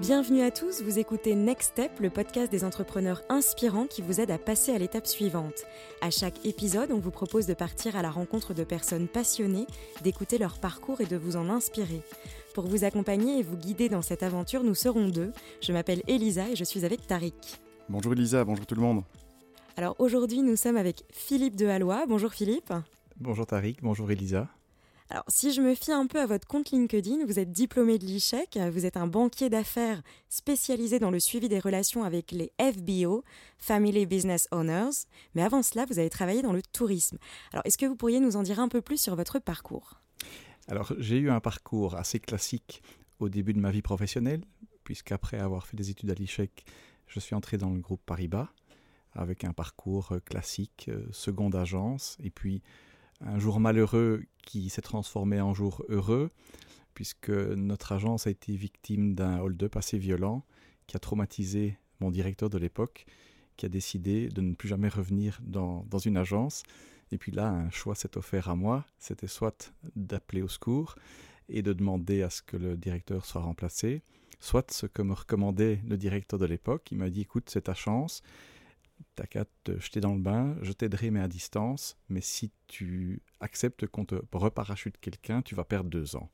Bienvenue à tous, vous écoutez Next Step, le podcast des entrepreneurs inspirants qui vous aide à passer à l'étape suivante. À chaque épisode, on vous propose de partir à la rencontre de personnes passionnées, d'écouter leur parcours et de vous en inspirer. Pour vous accompagner et vous guider dans cette aventure, nous serons deux. Je m'appelle Elisa et je suis avec Tariq. Bonjour Elisa, bonjour tout le monde. Alors aujourd'hui, nous sommes avec Philippe de Hallois. Bonjour Philippe. Bonjour Tariq, bonjour Elisa. Alors, si je me fie un peu à votre compte LinkedIn, vous êtes diplômé de l'ICHEC, vous êtes un banquier d'affaires spécialisé dans le suivi des relations avec les FBO, Family Business Owners, mais avant cela, vous avez travaillé dans le tourisme. Alors, est-ce que vous pourriez nous en dire un peu plus sur votre parcours? Alors, j'ai eu un parcours assez classique au début de ma vie professionnelle, puisqu'après avoir fait des études à l'ICHEC, je suis entré dans le groupe Paribas, avec un parcours classique, euh, seconde agence, et puis un jour malheureux qui s'est transformé en jour heureux, puisque notre agence a été victime d'un hold-up assez violent qui a traumatisé mon directeur de l'époque, qui a décidé de ne plus jamais revenir dans, dans une agence. Et puis là, un choix s'est offert à moi, c'était soit d'appeler au secours et de demander à ce que le directeur soit remplacé, soit ce que me recommandait le directeur de l'époque. Il m'a dit, écoute, c'est ta chance, t'as qu'à te jeter dans le bain, je t'aiderai mais à distance, mais si tu acceptes qu'on te reparachute quelqu'un, tu vas perdre deux ans.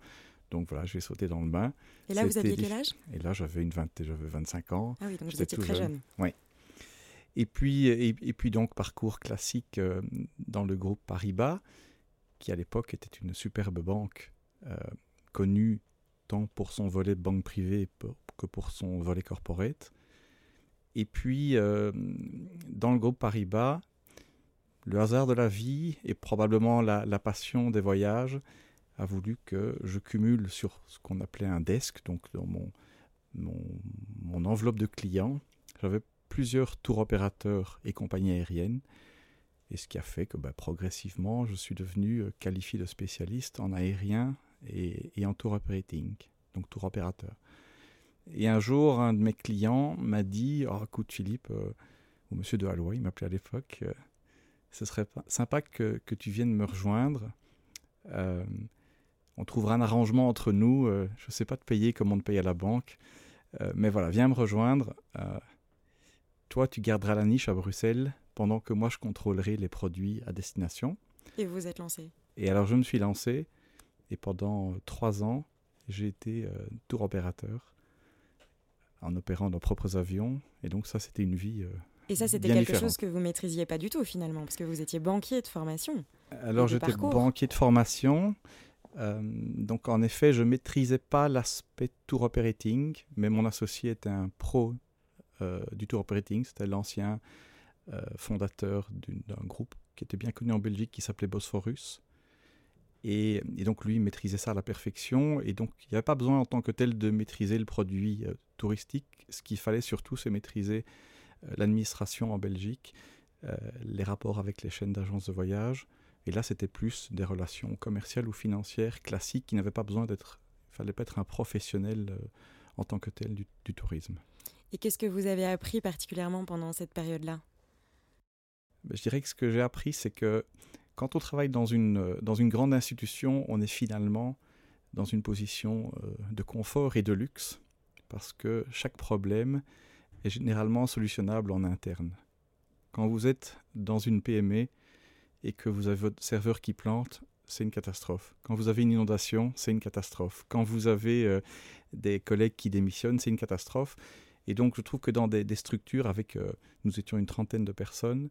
Donc voilà, j'ai sauté dans le bain. Et là, vous aviez quel âge? Et là, j'avais une 20, j'avais 25 ans. Ah oui, donc vous étiez très jeune. Oui. Et puis, et, puis donc, parcours classique euh, dans le groupe Paribas, qui à l'époque était une superbe banque, euh, connue tant pour son volet banque privée que pour son volet corporate. Et puis, euh, dans le groupe Paribas, le hasard de la vie et probablement la, passion des voyages a voulu que je cumule sur ce qu'on appelait un desk, donc dans mon, enveloppe de clients, j'avais plusieurs tours opérateurs et compagnies aériennes. Et ce qui a fait que bah, progressivement, je suis devenu euh, qualifié de spécialiste en aérien et, et en tour operating, donc tour opérateur. Et un jour, un de mes clients m'a dit Oh, écoute, Philippe, euh, ou monsieur de Hallois, il m'appelait à l'époque, euh, ce serait sympa que, que, tu viennes me rejoindre. Euh, on trouvera un arrangement entre nous. je ne sais pas te payer comme on te paye à la banque. mais voilà, viens me rejoindre. toi, tu garderas la niche à Bruxelles pendant que moi, je contrôlerai les produits à destination. Et vous vous êtes lancé Et alors, je me suis lancé. Et pendant trois ans, j'ai été tour opérateur en opérant nos propres avions. Et donc ça, c'était une vie. Euh, et ça, c'était quelque chose que vous maîtrisiez pas du tout finalement, parce que vous étiez banquier de formation. Alors j'étais banquier de formation. Euh, donc en effet, je maîtrisais pas l'aspect tour operating, mais mon associé était un pro euh, du tour operating. C'était l'ancien fondateur d'un groupe qui était bien connu en Belgique qui s'appelait Bosphorus. Et, donc lui maîtrisait ça à la perfection. Et donc il n'y avait pas besoin en tant que tel de maîtriser le produit euh, touristique. Ce qu'il fallait surtout, c'est maîtriser euh, l'administration en Belgique, euh, les rapports avec les chaînes d'agences de voyage. Et là, c'était plus des relations commerciales ou financières classiques qui n'avaient pas besoin d'être... Il fallait pas être un professionnel en tant que tel du, du tourisme. Et qu'est-ce que vous avez appris particulièrement pendant cette période-là? Ben, Je dirais que ce que j'ai appris, c'est que quand on travaille dans une, euh, dans une grande institution, on est finalement dans une position euh, de confort et de luxe, parce que chaque problème est généralement solutionnable en interne. Quand vous êtes dans une PME et que vous avez votre serveur qui plante, c'est une catastrophe. Quand vous avez une inondation, c'est une catastrophe. Quand vous avez euh, des collègues qui démissionnent, c'est une catastrophe. Et donc je trouve que dans des, structures avec, nous étions une trentaine de personnes,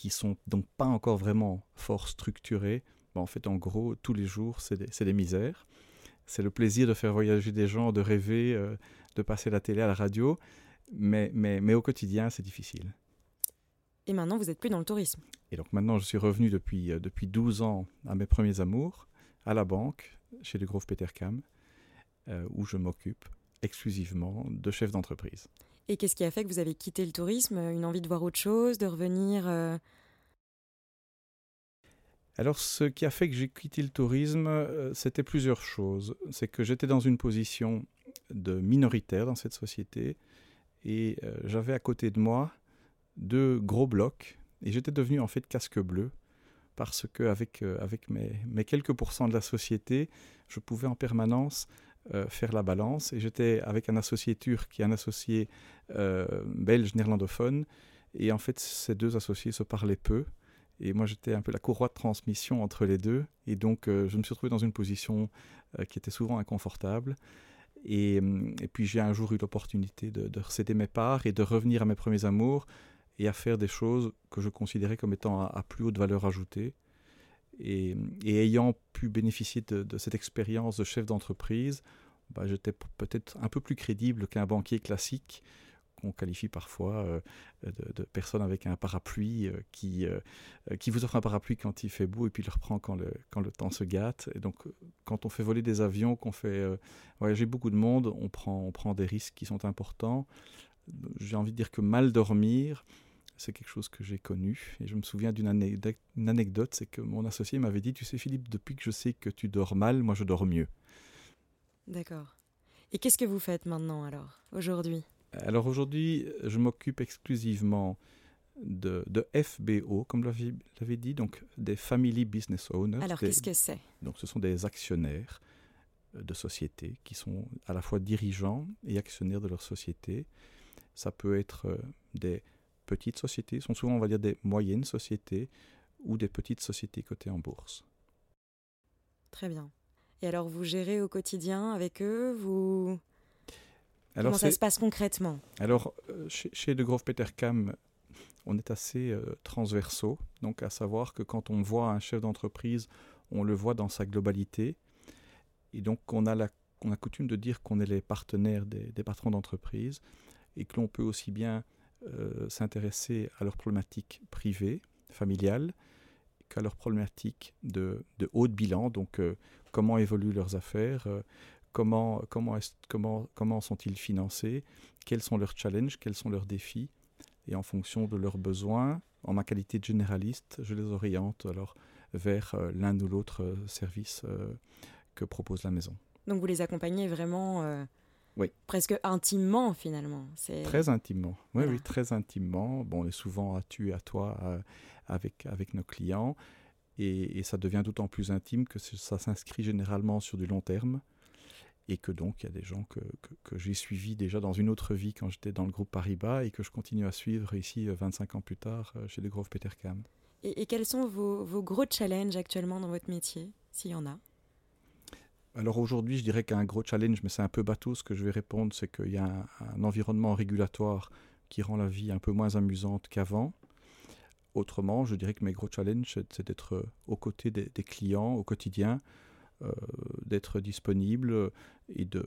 qui sont donc pas encore vraiment fort structurés, en fait, en gros, tous les jours, c'est des, des, misères. C'est le plaisir de faire voyager des gens, de rêver, euh, de passer la télé à la radio, mais, mais, mais au quotidien, c'est difficile. Et maintenant, vous n'êtes plus dans le tourisme Et donc maintenant, je suis revenu depuis, euh, depuis 12 ans à mes premiers amours, à la banque, chez le Grove Petercam, euh, où je m'occupe exclusivement de chefs d'entreprise. Et qu'est-ce qui a fait que vous avez quitté le tourisme? Une envie de voir autre chose, de revenir euh? Alors, ce qui a fait que j'ai quitté le tourisme, euh, c'était plusieurs choses. C'est que j'étais dans une position de minoritaire dans cette société et euh, j'avais à côté de moi deux gros blocs et j'étais devenu en fait casque bleu parce que avec, avec mes, mes, quelques pourcents de la société, je pouvais en permanence faire la balance. Et j'étais avec un associé turc et un associé belge néerlandophone. Et en fait, ces deux associés se parlaient peu. Et moi, j'étais un peu la courroie de transmission entre les deux. Et donc, je me suis retrouvé dans une position qui était souvent inconfortable. Et, puis, j'ai un jour eu l'opportunité de, de recéder mes parts et de revenir à mes premiers amours et à faire des choses que je considérais comme étant à, plus haute valeur ajoutée. Et, ayant pu bénéficier de, cette expérience de chef d'entreprise, bah, j'étais peut-être un peu plus crédible qu'un banquier classique qu'on qualifie parfois euh, de, personnes avec un parapluie euh, qui, euh, qui vous offre un parapluie quand il fait beau et puis le reprend quand le, quand le temps se gâte. Et donc, quand on fait voler des avions, qu'on fait voyager beaucoup de monde, on prend, on prend des risques qui sont importants. J'ai envie de dire que mal dormir, c'est quelque chose que j'ai connu. Et je me souviens d'une anecdote, c'est que mon associé m'avait dit, tu sais Philippe, depuis que je sais que tu dors mal, moi je dors mieux. D'accord. Et qu'est-ce que vous faites maintenant alors, aujourd'hui? Alors aujourd'hui, je m'occupe exclusivement de, FBO, comme l'avait dit, donc des Family Business Owners. Alors qu'est-ce que c'est? Donc ce sont des actionnaires euh, de sociétés qui sont à la fois dirigeants et actionnaires de leur société. Ça peut être euh, des petites sociétés, sont souvent, on va dire, des moyennes sociétés ou des petites sociétés cotées en bourse. Très bien. Et alors, vous gérez au quotidien avec eux vous... Alors, Comment ça se passe concrètement? Alors, euh, chez, chez De Grove Petercam, on est assez euh, transversaux, donc à savoir que quand on voit un chef d'entreprise, on le voit dans sa globalité, et donc on a, la, on a coutume de dire qu'on est les partenaires des, des patrons d'entreprise, et que l'on peut aussi bien euh, s'intéresser à leurs problématiques privées, familiales, qu'à leurs problématiques de, haut de bilan, donc euh, comment évoluent leurs affaires, euh, comment, comment, comment, comment sont-ils financés, quels sont leurs challenges, quels sont leurs défis, et en fonction de leurs besoins, en ma qualité de généraliste, je les oriente alors vers l'un ou l'autre service que propose la maison. Donc vous les accompagnez vraiment oui. Presque intimement, finalement. Très intimement. Oui, oui, très intimement. Bon, on est souvent à tu, à toi euh, avec, avec nos clients. Et, ça devient d'autant plus intime que ça s'inscrit généralement sur du long terme. Et que donc, il y a des gens que, que, j'ai suivis déjà dans une autre vie quand j'étais dans le groupe Paribas et que je continue à suivre ici 25 euh, ans plus tard euh, chez les Grove Petercam. Et, et quels sont vos, vos gros challenges actuellement dans votre métier, s'il y en a? Alors aujourd'hui, je dirais qu'un gros challenge, mais c'est un peu bateau, ce que je vais répondre, c'est qu'il y a un, environnement régulatoire qui rend la vie un peu moins amusante qu'avant. Autrement, je dirais que mes gros challenges, c'est d'être euh, aux côtés des, clients au quotidien, euh, d'être disponible et de,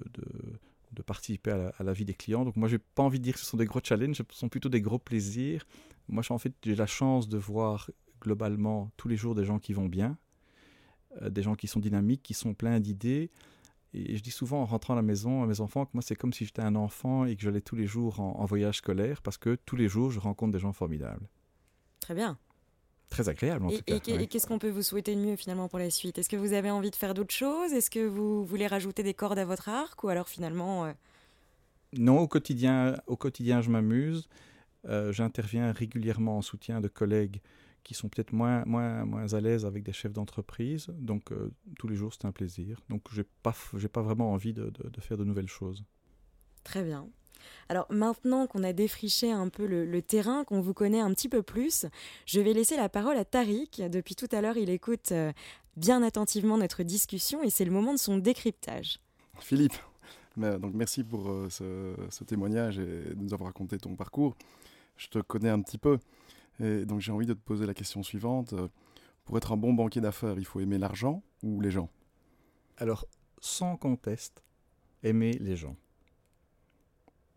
participer à la, vie des clients. Donc moi, j'ai pas envie de dire que ce sont des gros challenges, ce sont plutôt des gros plaisirs. Moi, en fait, j'ai la chance de voir globalement tous les jours des gens qui vont bien, des gens qui sont dynamiques, qui sont pleins d'idées. Et je dis souvent en rentrant à la maison à mes enfants que moi c'est comme si j'étais un enfant et que j'allais tous les jours en, voyage scolaire parce que tous les jours je rencontre des gens formidables. Très bien. Très agréable en et, tout cas. Et, qu'est-ce qu'on peut vous souhaiter de mieux finalement pour la suite? Est-ce que vous avez envie de faire d'autres choses? Est-ce que vous voulez rajouter des cordes à votre arc? Ou alors finalement euh, Non, au quotidien, au quotidien je m'amuse. Euh, j'interviens régulièrement en soutien de collègues qui sont peut-être moins, moins, moins à l'aise avec des chefs d'entreprise. Donc euh, tous les jours, c'est un plaisir. Donc je n'ai pas, pas vraiment envie de, de, faire de nouvelles choses. Très bien. Alors maintenant qu'on a défriché un peu le, terrain, qu'on vous connaît un petit peu plus, je vais laisser la parole à Tariq. Depuis tout à l'heure, il écoute euh, bien attentivement notre discussion et c'est le moment de son décryptage. Philippe, donc merci pour euh, ce, ce, témoignage et de nous avoir raconté ton parcours. Je te connais un petit peu. Et donc j'ai envie de te poser la question suivante. Euh, pour être un bon banquier d'affaires, il faut aimer l'argent ou les gens? Alors, sans conteste, aimer les gens.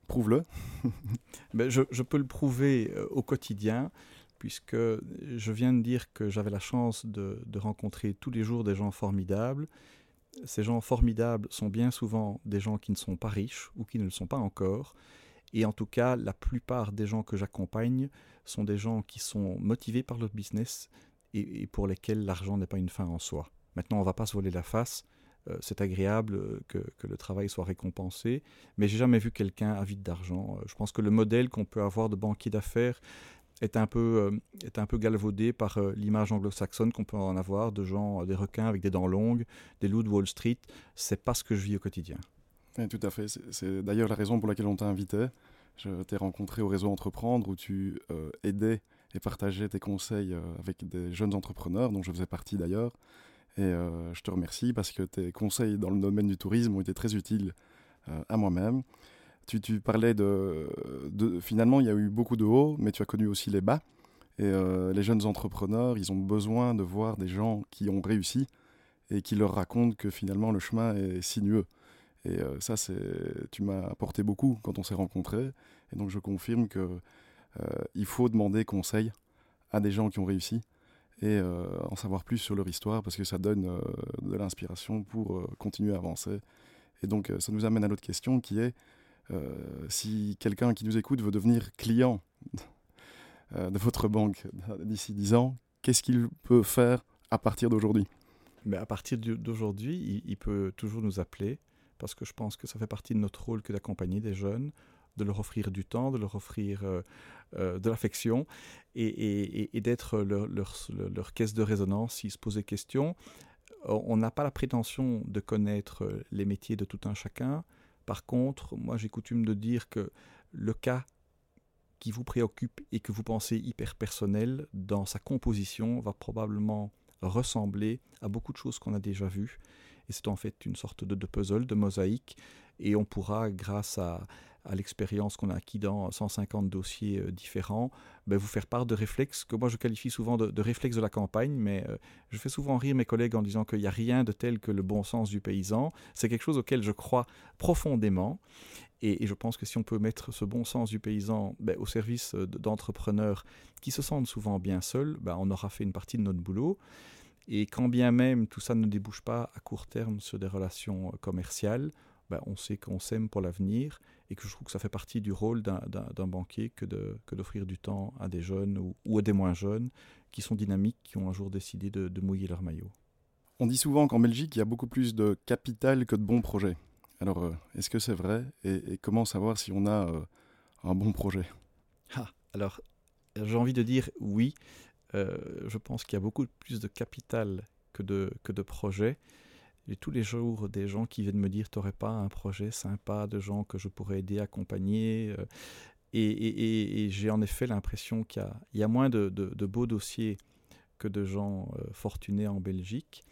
Prouve-le. ben, je, je, peux le prouver euh, au quotidien, puisque je viens de dire que j'avais la chance de, de, rencontrer tous les jours des gens formidables. Ces gens formidables sont bien souvent des gens qui ne sont pas riches ou qui ne le sont pas encore. Et en tout cas, la plupart des gens que j'accompagne sont des gens qui sont motivés par leur business et, pour lesquels l'argent n'est pas une fin en soi. Maintenant, on ne va pas se voler la face. Euh, c'est agréable euh, que, le travail soit récompensé, mais j'ai jamais vu quelqu'un avide d'argent. Euh, je pense que le modèle qu'on peut avoir de banquier d'affaires est un peu, est un peu galvaudé par l'image anglo-saxonne qu'on peut en avoir de gens, des requins avec des dents longues, des loups de Wall Street. C'est pas ce que je vis au quotidien. Tout à fait. C'est d'ailleurs la raison pour laquelle on t'a invité. Je t'ai rencontré au réseau Entreprendre où tu aidais et partageais tes conseils avec des jeunes entrepreneurs, dont je faisais partie d'ailleurs. Et euh, je te remercie parce que tes conseils dans le domaine du tourisme ont été très utiles euh, à moi-même. Tu, parlais de, de, Finalement, il y a eu beaucoup de hauts, mais tu as connu aussi les bas. Et euh, les jeunes entrepreneurs, ils ont besoin de voir des gens qui ont réussi et qui leur racontent que finalement le chemin est sinueux. Et ça, c'est, tu m'as apporté beaucoup quand on s'est rencontrés. Et donc, je confirme que il faut demander conseil à des gens qui ont réussi et euh, en savoir plus sur leur histoire parce que ça donne euh, de l'inspiration pour euh, continuer à avancer. Et donc ça nous amène à l'autre question qui est si quelqu'un qui nous écoute veut devenir client de votre banque d'ici 10 ans, qu'est-ce qu'il peut faire à partir d'aujourd'hui? Mais À partir d'aujourd'hui, il, peut toujours nous appeler parce que je pense que ça fait partie de notre rôle que d'accompagner des jeunes de leur offrir du temps, de leur offrir euh, euh, de l'affection et, d'être leur, caisse de résonance s'ils se posent des questions. On n'a pas la prétention de connaître les métiers de tout un chacun. Par contre, moi j'ai coutume de dire que le cas qui vous préoccupe et que vous pensez hyper personnel dans sa composition va probablement ressembler à beaucoup de choses qu'on a déjà vues. Et c'est en fait une sorte de, puzzle, de mosaïque. Et on pourra, grâce à, à l'expérience qu'on a acquis dans 150 dossiers euh, différents, ben, vous faire part de réflexes que moi je qualifie souvent de, réflexes de la campagne, mais euh, je fais souvent rire mes collègues en disant qu'il n'y a rien de tel que le bon sens du paysan. C'est quelque chose auquel je crois profondément. Et, je pense que si on peut mettre ce bon sens du paysan ben, au service euh, d'entrepreneurs qui se sentent souvent bien seuls, ben, on aura fait une partie de notre boulot. Et quand bien même tout ça ne débouche pas à court terme sur des relations commerciales, ben, on sait qu'on s'aime pour l'avenir et que je trouve que ça fait partie du rôle d'un banquier que d'offrir du temps à des jeunes ou, à des moins jeunes qui sont dynamiques, qui ont un jour décidé de, mouiller leur maillot. On dit souvent qu'en Belgique, il y a beaucoup plus de capital que de bons projets. Alors, euh, est-ce que c'est vrai et, comment savoir si on a euh, un bon projet? Ah, Alors, j'ai envie de dire oui. Euh, je pense qu'il y a beaucoup plus de capital que de, que de projets. Tous les jours des gens qui viennent me dire T'aurais pas un projet sympa de gens que je pourrais aider, accompagner euh, Et, j'ai en effet l'impression qu'il y, a moins de, beaux dossiers que de gens euh, fortunés en Belgique.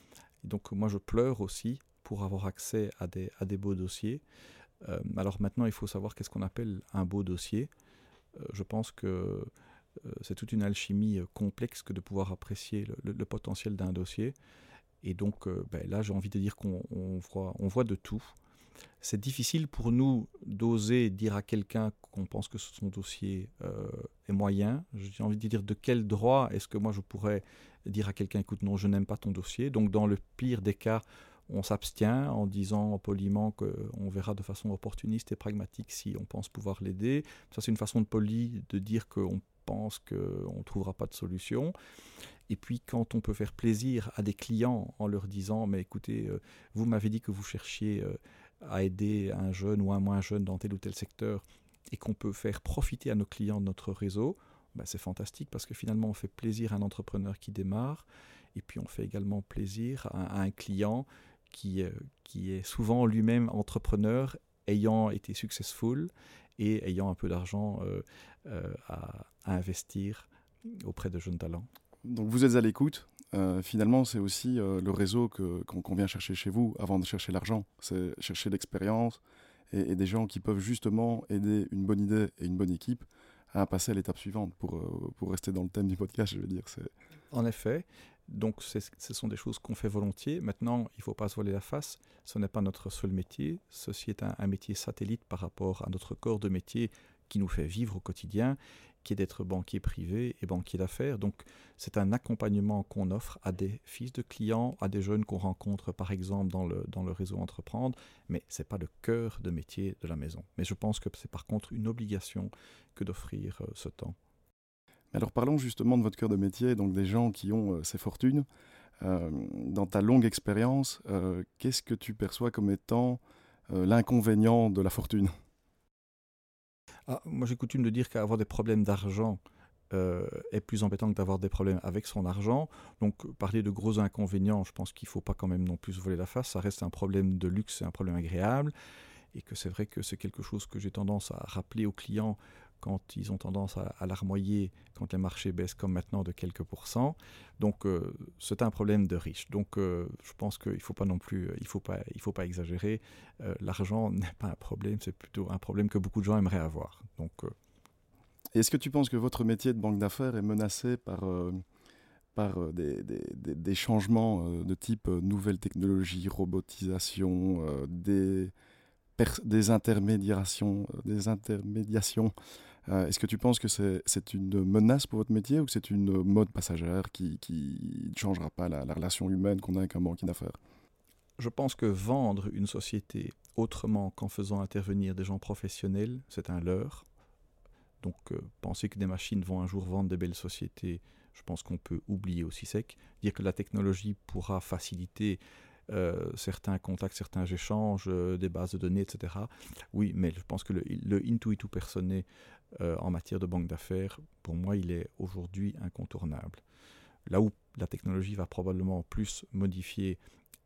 donc, moi, je pleure aussi pour avoir accès à des, à des beaux dossiers. Alors maintenant, il faut savoir qu'est-ce qu'on appelle un beau dossier. je pense que c'est toute une alchimie complexe que de pouvoir apprécier le potentiel d'un dossier. Et donc euh, ben là, j'ai envie de dire qu'on voit, on voit de tout. C'est difficile pour nous d'oser dire à quelqu'un qu'on pense que son dossier euh, est moyen. J'ai envie de dire de quel droit est-ce que moi je pourrais dire à quelqu'un écoute non je n'aime pas ton dossier. Donc dans le pire des cas, on s'abstient en disant poliment qu'on verra de façon opportuniste et pragmatique si on pense pouvoir l'aider. Ça c'est une façon de poli de dire qu'on pense qu'on ne trouvera pas de solution. Et puis quand on peut faire plaisir à des clients en leur disant, mais écoutez, euh, vous m'avez dit que vous cherchiez euh, à aider un jeune ou un moins jeune dans tel ou tel secteur, et qu'on peut faire profiter à nos clients de notre réseau, bah, c'est fantastique parce que finalement on fait plaisir à un entrepreneur qui démarre, et puis on fait également plaisir à, un client euh, qui est souvent lui-même entrepreneur, ayant été successful et ayant un peu d'argent à, investir auprès de jeunes talents. Donc vous êtes à l'écoute. Euh, finalement, c'est aussi euh, le réseau qu'on vient chercher chez vous avant de chercher l'argent. C'est chercher l'expérience et, des gens qui peuvent justement aider une bonne idée et une bonne équipe à passer à l'étape suivante pour, euh, pour rester dans le thème du podcast, je veux dire. En effet. Donc ce sont des choses qu'on fait volontiers. Maintenant, il ne faut pas se voiler la face. Ce n'est pas notre seul métier. Ceci est un métier satellite par rapport à notre corps de métier qui nous fait vivre au quotidien qui est d'être banquier privé et banquier d'affaires. Donc c'est un accompagnement qu'on offre à des fils de clients, à des jeunes qu'on rencontre par exemple dans le, dans le réseau Entreprendre, mais ce n'est pas le cœur de métier de la maison. Mais je pense que c'est par contre une obligation que d'offrir euh, ce temps. Alors parlons justement de votre cœur de métier, donc des gens qui ont euh, ces fortunes. Euh, dans ta longue expérience, qu'est-ce que tu perçois comme étant l'inconvénient de la fortune? Ah, moi, j'ai coutume de dire qu'avoir des problèmes d'argent, euh, est plus embêtant que d'avoir des problèmes avec son argent. Donc parler de gros inconvénients, je pense qu'il ne faut pas quand même non plus voler la face. Ça reste un problème de luxe, c'est un problème agréable. Et que c'est vrai que c'est quelque chose que j'ai tendance à rappeler aux clients quand ils ont tendance à, larmoyer quand les marchés baissent comme maintenant de quelques pourcents. Donc euh, c'est un problème de riche. Donc euh, je pense qu'il ne faut pas non plus, il faut faut pas exagérer. L'argent n'est pas un problème, c'est plutôt un problème que beaucoup de gens aimeraient avoir. Donc est-ce que tu penses que votre métier de banque d'affaires est menacé par, euh, par euh, des, des, des, changements euh, de type nouvelles technologies, robotisation, des, des des intermédiations Est-ce que tu penses que c'est une menace pour votre métier ou que c'est une mode passagère qui, ne changera pas la, la relation humaine qu'on a avec un banquier d'affaires? Je pense que vendre une société autrement qu'en faisant intervenir des gens professionnels, c'est un leurre donc euh, penser que des machines vont un jour vendre des belles sociétés, je pense qu'on peut oublier aussi sec. Dire que la technologie pourra faciliter euh, certains contacts, certains échanges, euh, des bases de données, etc. Oui, mais je pense que le, le into-itu personné en matière de banque d'affaires, pour moi, il est aujourd'hui incontournable. Là où la technologie va probablement plus modifier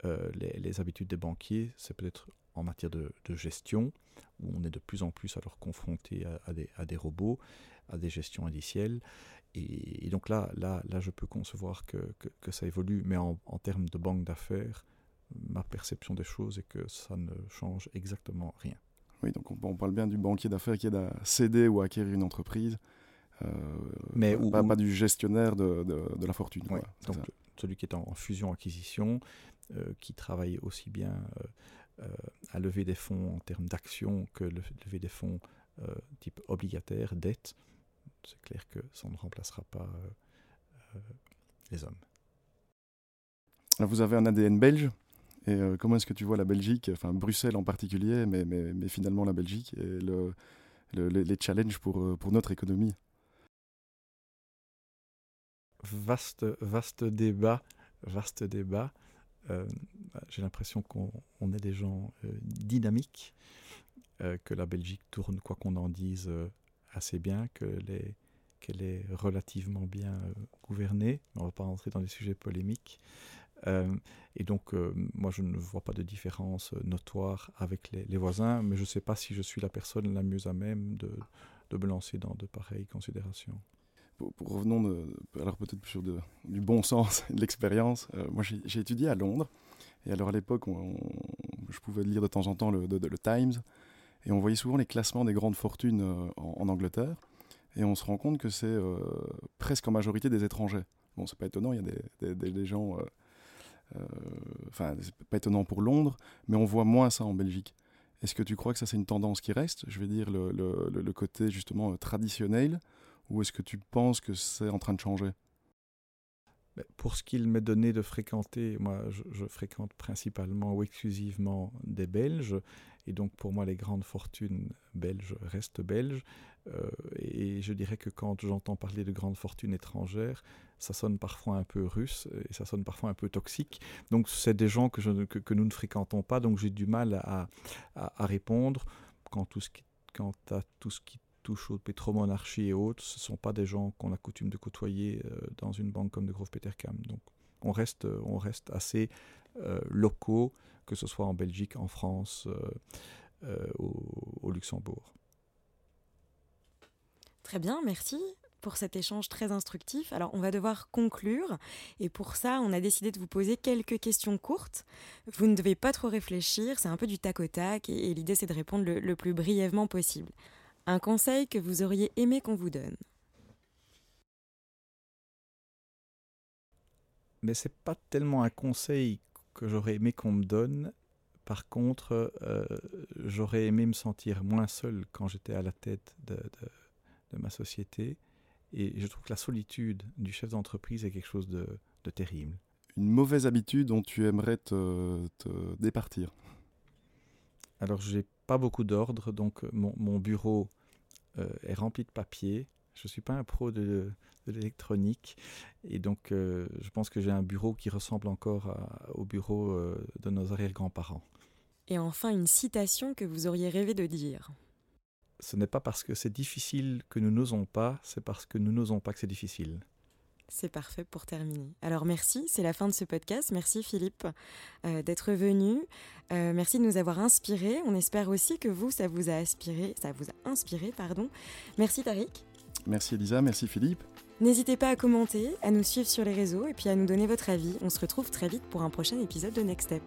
les, habitudes des banquiers, c'est peut-être en matière de, gestion, où on est de plus en plus alors confronté à, des, robots, à des gestions indicielles. Et, donc là, là, là, je peux concevoir que, que, ça évolue, mais en, termes de banque d'affaires, ma perception des choses est que ça ne change exactement rien. Oui, donc on, parle bien du banquier d'affaires qui aide à céder ou à acquérir une entreprise, euh, mais pas, pas, du gestionnaire de, de, la fortune. donc celui qui est en, fusion-acquisition, euh, qui travaille aussi bien euh, à lever des fonds en termes d'action que le, lever des fonds type obligataire, dette, c'est clair que ça ne remplacera pas les hommes. vous avez un ADN belge? Et comment est-ce que tu vois la Belgique, enfin Bruxelles en particulier, mais, mais, mais finalement la Belgique et le, les challenges pour, pour notre économie? Vaste, vaste débat, vaste débat. Euh, j'ai l'impression qu'on est des gens euh, dynamiques, euh, que la Belgique tourne, quoi qu'on en dise, assez bien, qu'elle est relativement bien gouvernée. On ne va pas rentrer dans des sujets polémiques. Et donc, moi, je ne vois pas de différence notoire avec les, voisins, mais je ne sais pas si je suis la personne la mieux à même de, de me lancer dans de pareilles considérations pour, revenons alors peut-être sur du bon sens de l'expérience. Euh, moi, j'ai étudié à Londres. Et alors à l'époque, je pouvais lire de temps en temps le, Times. Et on voyait souvent les classements des grandes fortunes euh, en, Angleterre. Et on se rend compte que c'est euh, presque en majorité des étrangers. Bon, c'est pas étonnant, il y a des gens. Enfin, c'est pas étonnant pour Londres, mais on voit moins ça en Belgique. Est-ce que tu crois que ça, c'est une tendance qui reste? Je veux dire, le, le côté justement traditionnel ou est-ce que tu penses que c'est en train de changer? Pour ce qu'il m'est donné de fréquenter, moi je, fréquente principalement ou exclusivement des Belges, et donc pour moi les grandes fortunes belges restent belges, euh, et je dirais que quand j'entends parler de grandes fortunes étrangères, ça sonne parfois un peu russe, et ça sonne parfois un peu toxique, donc c'est des gens que, nous ne fréquentons pas, donc j'ai du mal à, répondre. Quand quant à tout ce qui touche aux pétromonarchies et autres, ce ne sont pas des gens qu'on a coutume de côtoyer euh, dans une banque comme de Grove Petercam. Donc on reste, assez locaux, que ce soit en Belgique, en France, au, Luxembourg. Très bien, merci pour cet échange très instructif. Alors, on va devoir conclure. Et pour ça, on a décidé de vous poser quelques questions courtes. Vous ne devez pas trop réfléchir, c'est un peu du tac au tac. Et, l'idée, c'est de répondre le, plus brièvement possible. Un conseil que vous auriez aimé qu'on vous donne? Mais c'est pas tellement un conseil que j'aurais aimé qu'on me donne. Par contre, euh, j'aurais aimé me sentir moins seul quand j'étais à la tête de, ma société. Et je trouve que la solitude du chef d'entreprise est quelque chose de, terrible. Une mauvaise habitude dont tu aimerais te, te départir Alors, j'ai pas beaucoup d'ordre, donc mon, mon bureau euh, est rempli de papier. Je ne suis pas un pro de, l'électronique et donc euh, je pense que j'ai un bureau qui ressemble encore au bureau euh, de nos arrière-grands-parents. Et enfin, une citation que vous auriez rêvé de dire. ce n'est pas parce que c'est difficile que nous n'osons pas, c'est parce que nous n'osons pas que c'est difficile. C'est parfait pour terminer. Alors merci, c'est la fin de ce podcast. Merci Philippe euh, d'être venu. Euh, merci de nous avoir inspirés. On espère aussi que vous, ça vous a inspiré, ça vous a inspiré, pardon. Merci Tariq. Merci Elisa, merci Philippe. N'hésitez pas à commenter, à nous suivre sur les réseaux et puis à nous donner votre avis. On se retrouve très vite pour un prochain épisode de Next Step.